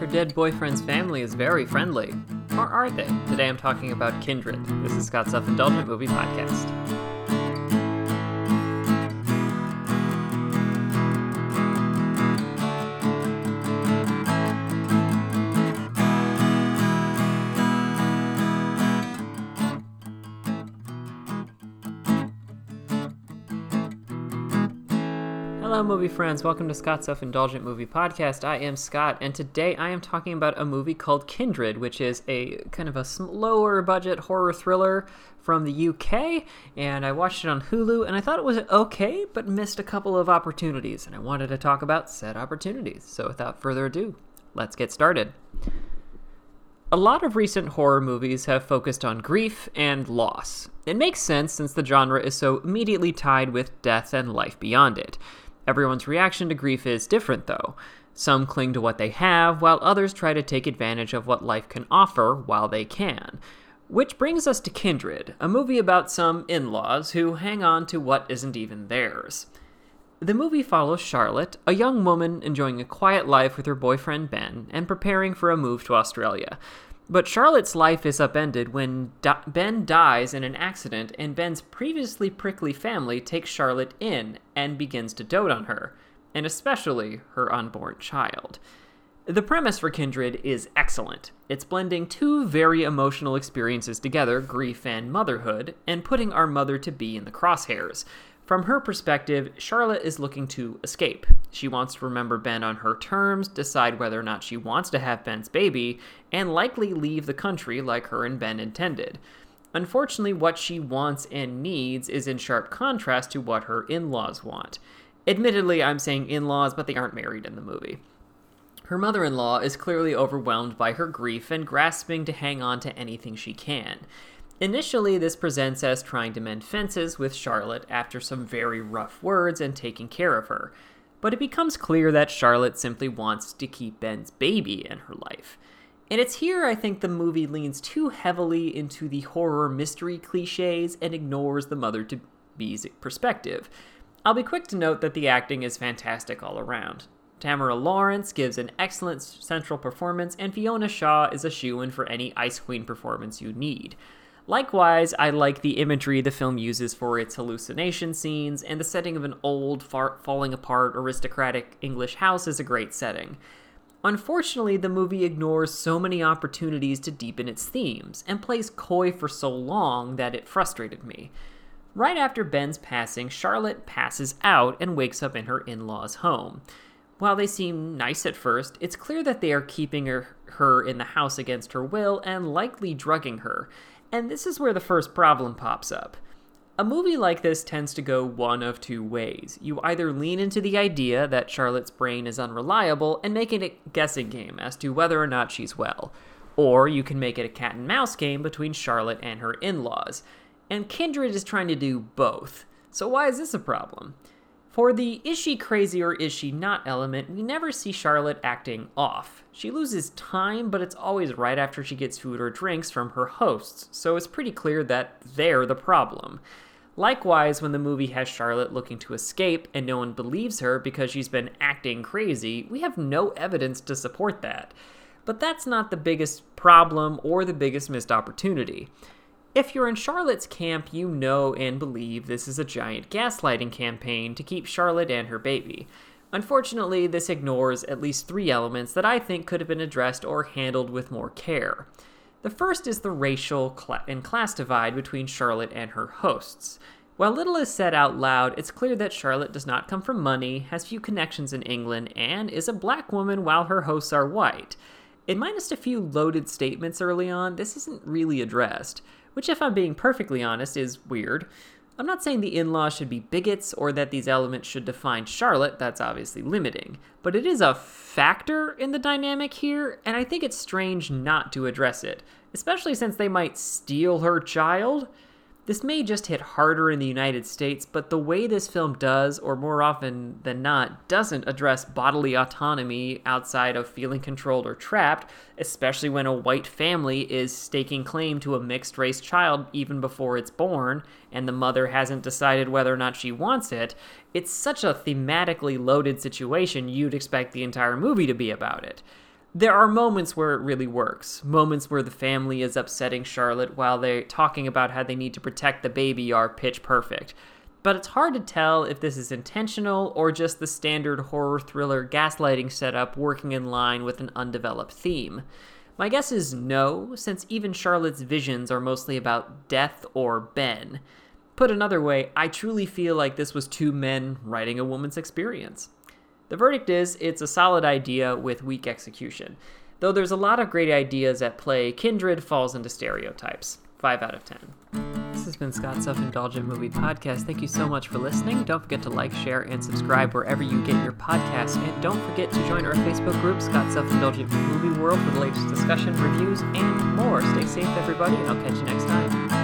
Her dead boyfriend's family is very friendly. Or are they? Today I'm talking about Kindred. This is Scott's Self Indulgent Movie Podcast. Hello, movie friends. Welcome to Scott's Self Indulgent Movie Podcast. I am Scott, and today I am talking about a movie called Kindred, which is a kind of a lower budget horror thriller from the UK. And I watched it on Hulu, and I thought it was okay, but missed a couple of opportunities. And I wanted to talk about said opportunities. So without further ado, let's get started. A lot of recent horror movies have focused on grief and loss. It makes sense since the genre is so immediately tied with death and life beyond it. Everyone's reaction to grief is different, though. Some cling to what they have, while others try to take advantage of what life can offer while they can. Which brings us to Kindred, a movie about some in laws who hang on to what isn't even theirs. The movie follows Charlotte, a young woman enjoying a quiet life with her boyfriend Ben and preparing for a move to Australia. But Charlotte's life is upended when Di- Ben dies in an accident, and Ben's previously prickly family takes Charlotte in and begins to dote on her, and especially her unborn child. The premise for Kindred is excellent. It's blending two very emotional experiences together, grief and motherhood, and putting our mother to be in the crosshairs. From her perspective, Charlotte is looking to escape. She wants to remember Ben on her terms, decide whether or not she wants to have Ben's baby, and likely leave the country like her and Ben intended. Unfortunately, what she wants and needs is in sharp contrast to what her in laws want. Admittedly, I'm saying in laws, but they aren't married in the movie. Her mother in law is clearly overwhelmed by her grief and grasping to hang on to anything she can. Initially, this presents as trying to mend fences with Charlotte after some very rough words and taking care of her. But it becomes clear that Charlotte simply wants to keep Ben's baby in her life. And it's here I think the movie leans too heavily into the horror mystery cliches and ignores the mother to be's perspective. I'll be quick to note that the acting is fantastic all around. Tamara Lawrence gives an excellent central performance, and Fiona Shaw is a shoe in for any Ice Queen performance you need. Likewise, I like the imagery the film uses for its hallucination scenes, and the setting of an old, far- falling apart, aristocratic English house is a great setting. Unfortunately, the movie ignores so many opportunities to deepen its themes, and plays coy for so long that it frustrated me. Right after Ben's passing, Charlotte passes out and wakes up in her in law's home. While they seem nice at first, it's clear that they are keeping her, her in the house against her will and likely drugging her, and this is where the first problem pops up. A movie like this tends to go one of two ways. You either lean into the idea that Charlotte's brain is unreliable and make it a guessing game as to whether or not she's well, or you can make it a cat and mouse game between Charlotte and her in laws. And Kindred is trying to do both. So, why is this a problem? For the is she crazy or is she not element, we never see Charlotte acting off. She loses time, but it's always right after she gets food or drinks from her hosts, so it's pretty clear that they're the problem. Likewise, when the movie has Charlotte looking to escape and no one believes her because she's been acting crazy, we have no evidence to support that. But that's not the biggest problem or the biggest missed opportunity. If you're in Charlotte's camp, you know and believe this is a giant gaslighting campaign to keep Charlotte and her baby. Unfortunately, this ignores at least three elements that I think could have been addressed or handled with more care. The first is the racial and class divide between Charlotte and her hosts. While little is said out loud, it's clear that Charlotte does not come from money, has few connections in England, and is a black woman while her hosts are white. In minus a few loaded statements early on, this isn't really addressed which, if I'm being perfectly honest, is weird. I'm not saying the in laws should be bigots or that these elements should define Charlotte, that's obviously limiting. But it is a factor in the dynamic here, and I think it's strange not to address it, especially since they might steal her child. This may just hit harder in the United States, but the way this film does, or more often than not, doesn't address bodily autonomy outside of feeling controlled or trapped, especially when a white family is staking claim to a mixed race child even before it's born, and the mother hasn't decided whether or not she wants it. It's such a thematically loaded situation, you'd expect the entire movie to be about it. There are moments where it really works. Moments where the family is upsetting Charlotte while they're talking about how they need to protect the baby are pitch perfect. But it's hard to tell if this is intentional or just the standard horror thriller gaslighting setup working in line with an undeveloped theme. My guess is no, since even Charlotte's visions are mostly about death or Ben. Put another way, I truly feel like this was two men writing a woman's experience. The verdict is it's a solid idea with weak execution. Though there's a lot of great ideas at play, Kindred falls into stereotypes. 5 out of 10. This has been Scott's Self Indulgent Movie Podcast. Thank you so much for listening. Don't forget to like, share, and subscribe wherever you get your podcasts. And don't forget to join our Facebook group, Scott's Self Indulgent Movie World, for the latest discussion, reviews, and more. Stay safe, everybody, and I'll catch you next time.